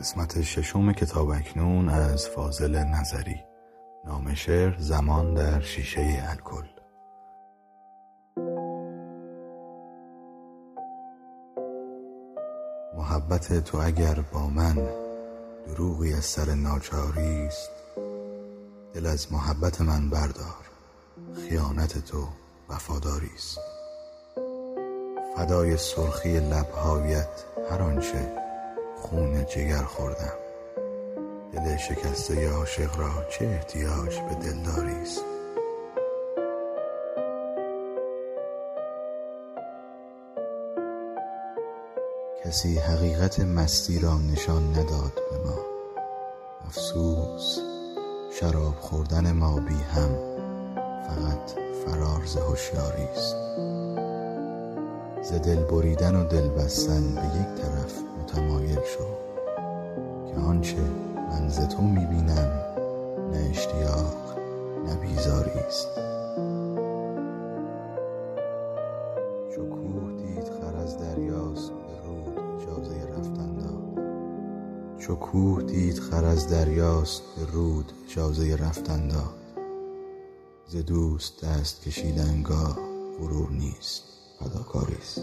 قسمت ششم کتاب اکنون از فاضل نظری نام شعر زمان در شیشه الکل. محبت تو اگر با من دروغی از سر ناچاری است دل از محبت من بردار خیانت تو وفاداری است. فدای سرخی لبهایت هر آنچه خون جگر خوردم. دل شکسته عاشق را چه احتیاج به دلداری است؟ کسی حقیقت مستی را نشان نداد به ما. افسوس شراب خوردن ما بی هم فقط فرار ز هوشیاری است. ز دل بریدن و دل بستن به یک آنچه من ز تو می بینم نه اشتیاق نه بیزاری است. چو دید خر از دریاست به رود اجازه رفتن داد. چو دید خر از دریاست به رود اجازه رفتن داد. ز دوست دست کشیدن گاه غرور نیست فداکاری است